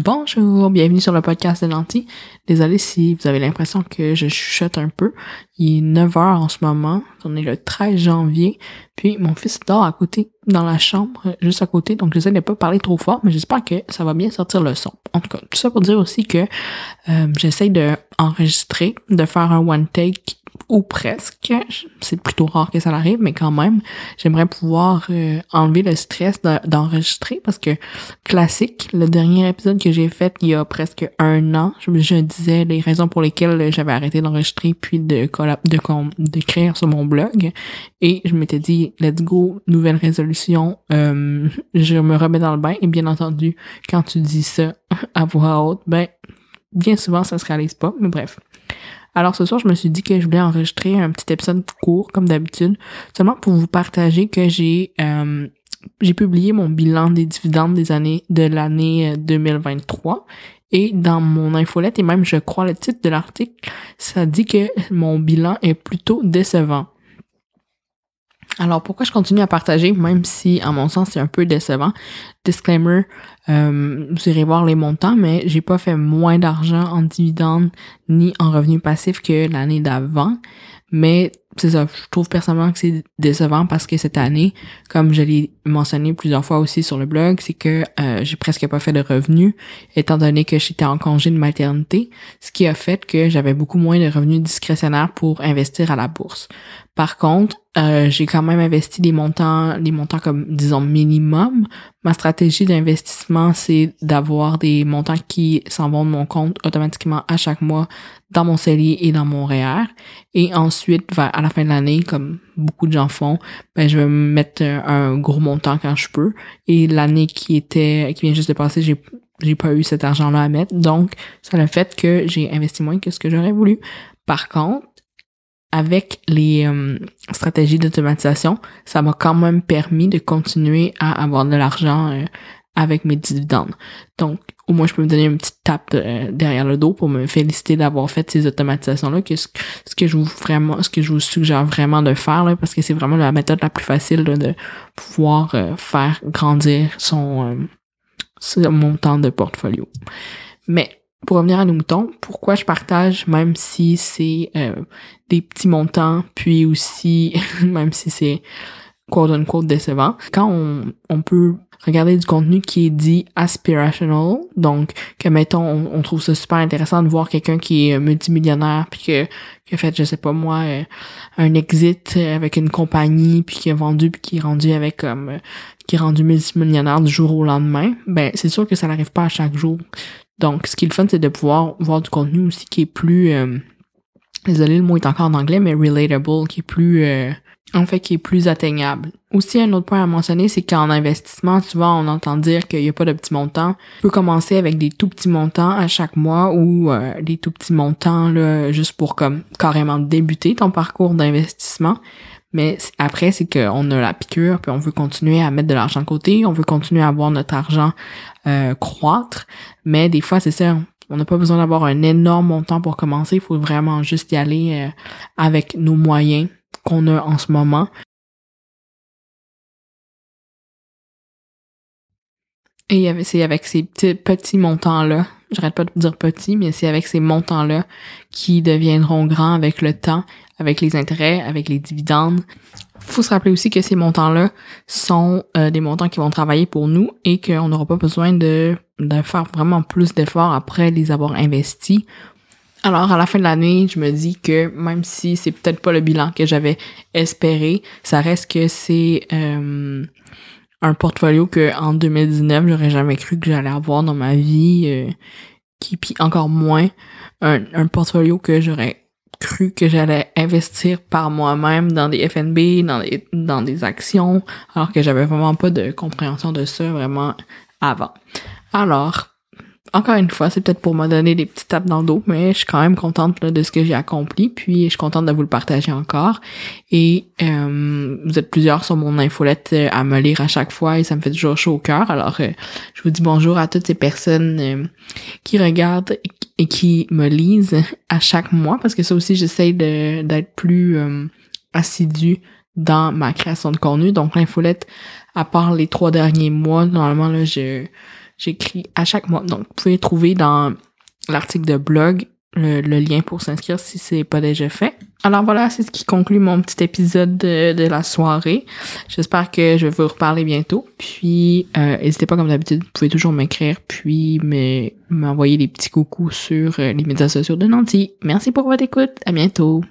Bonjour, bienvenue sur le podcast de Lanty. Désolé si vous avez l'impression que je chuchote un peu. Il est 9 h en ce moment. On est le 13 janvier. Puis mon fils dort à côté, dans la chambre, juste à côté. Donc j'essaie de pas parler trop fort, mais j'espère que ça va bien sortir le son. En tout cas, tout ça pour dire aussi que euh, j'essaie de enregistrer, de faire un one take ou presque. C'est plutôt rare que ça arrive, mais quand même, j'aimerais pouvoir euh, enlever le stress d'enregistrer parce que classique, le dernier épisode que j'ai fait il y a presque un an, je, disais les raisons pour lesquelles j'avais arrêté d'enregistrer puis de de d'écrire sur mon blog. Et je m'étais dit let's go nouvelle résolution euh, je me remets dans le bain. Et bien entendu quand tu dis ça à voix haute ben bien souvent ça se réalise pas mais bref alors ce soir, je me suis dit que je voulais enregistrer un petit épisode court, comme d'habitude, seulement pour vous partager que j'ai euh, publié mon bilan des dividendes des années de l'année 2023 euh, et dans mon infolette et même je crois le titre de l'article, ça dit que mon bilan est plutôt décevant. Alors pourquoi je continue à partager, même si à mon sens c'est un peu décevant? Disclaimer, euh, vous irez voir les montants, mais j'ai pas fait moins d'argent en dividendes ni en revenus passifs que l'année d'avant. Mais c'est ça, je trouve personnellement que c'est décevant parce que cette année, comme je l'ai mentionné plusieurs fois aussi sur le blog, c'est que euh, j'ai presque pas fait de revenus, étant donné que j'étais en congé de maternité, ce qui a fait que j'avais beaucoup moins de revenus discrétionnaires pour investir à la bourse. Par contre, euh, j'ai quand même investi des montants, des montants comme disons minimum. Ma stratégie d'investissement, c'est d'avoir des montants qui s'en vont de mon compte automatiquement à chaque mois dans mon CELI et dans mon REER. Et ensuite, vers, à la fin de l'année, comme beaucoup de gens font, ben, je vais me mettre un gros montant quand je peux. Et l'année qui était, qui vient juste de passer, j'ai j'ai pas eu cet argent-là à mettre. Donc, ça le fait que j'ai investi moins que ce que j'aurais voulu. Par contre, avec les euh, stratégies d'automatisation, ça m'a quand même permis de continuer à avoir de l'argent euh, avec mes dividendes. Donc, au moins, je peux me donner une petite tape euh, derrière le dos pour me féliciter d'avoir fait ces automatisations-là, que ce, que je vous vraiment, ce que je vous suggère vraiment de faire, là, parce que c'est vraiment la méthode la plus facile de pouvoir faire grandir son, son montant de portfolio. Mais pour revenir à nos moutons, pourquoi je partage, même si c'est euh, des petits montants, puis aussi, même si c'est quote unquote décevant, quand on, peut regarder du contenu qui est dit aspirational, donc que mettons on, trouve ça super intéressant de voir quelqu'un qui est multimillionnaire puis que qui a fait je sais pas moi euh, un exit avec une compagnie puis qui a vendu puis qui est rendu avec comme euh, qui est rendu multimillionnaire du jour au lendemain, ben c'est sûr que ça n'arrive pas à chaque jour. Donc, ce qui est le fun, c'est de pouvoir voir du contenu aussi qui est plus, euh, désolé, le mot est encore en anglais, mais relatable, qui est plus, euh, en fait, qui est plus atteignable. Aussi, un autre point à mentionner, c'est qu'en investissement, souvent, on entend dire qu'il n'y a pas de petits montants. Tu peux commencer avec des tout petits montants à chaque mois ou euh, des tout petits montants, là, juste pour comme carrément débuter ton parcours d'investissement. Mais après, c'est qu'on a la piqûre, puis on veut continuer à mettre de l'argent de côté, on veut continuer à voir notre argent euh, croître. Mais des fois, c'est ça, on n'a pas besoin d'avoir un énorme montant pour commencer. Il faut vraiment juste y aller euh, avec nos moyens qu'on a en ce moment. Et c'est avec ces petits, petits montants-là, j'arrête pas de dire petits, mais c'est avec ces montants-là qui deviendront grands avec le temps avec les intérêts, avec les dividendes. Faut se rappeler aussi que ces montants-là sont euh, des montants qui vont travailler pour nous et qu'on n'aura pas besoin de, de faire vraiment plus d'efforts après les avoir investis. Alors, à la fin de l'année, je me dis que même si c'est peut-être pas le bilan que j'avais espéré, ça reste que c'est euh, un portfolio que en 2019, j'aurais jamais cru que j'allais avoir dans ma vie, euh, qui puis encore moins un, un portfolio que j'aurais cru que j'allais investir par moi-même dans des FNB, dans des, dans des actions, alors que j'avais vraiment pas de compréhension de ça vraiment avant. Alors, encore une fois, c'est peut-être pour me donner des petites tapes dans le dos, mais je suis quand même contente de ce que j'ai accompli, puis je suis contente de vous le partager encore. Et euh, vous êtes plusieurs sur mon infolette euh, à me lire à chaque fois et ça me fait toujours chaud au cœur. Alors, euh, je vous dis bonjour à toutes ces personnes qui regardent et qui me lisent à chaque mois, parce que ça aussi, j'essaye d'être plus assidu dans ma création de contenu. Donc, l'infolette, à part les trois derniers mois, normalement, là, je J'écris à chaque mois. Donc, vous pouvez trouver dans l'article de blog le, lien pour s'inscrire si c'est pas déjà fait. Alors voilà, c'est ce qui conclut mon petit épisode de, la soirée. J'espère que je vais vous reparler bientôt. Puis, euh, n'hésitez pas comme d'habitude, vous pouvez toujours m'écrire, puis m'envoyer des petits coucous sur euh, les médias sociaux de Nancy. Merci pour votre écoute. À bientôt.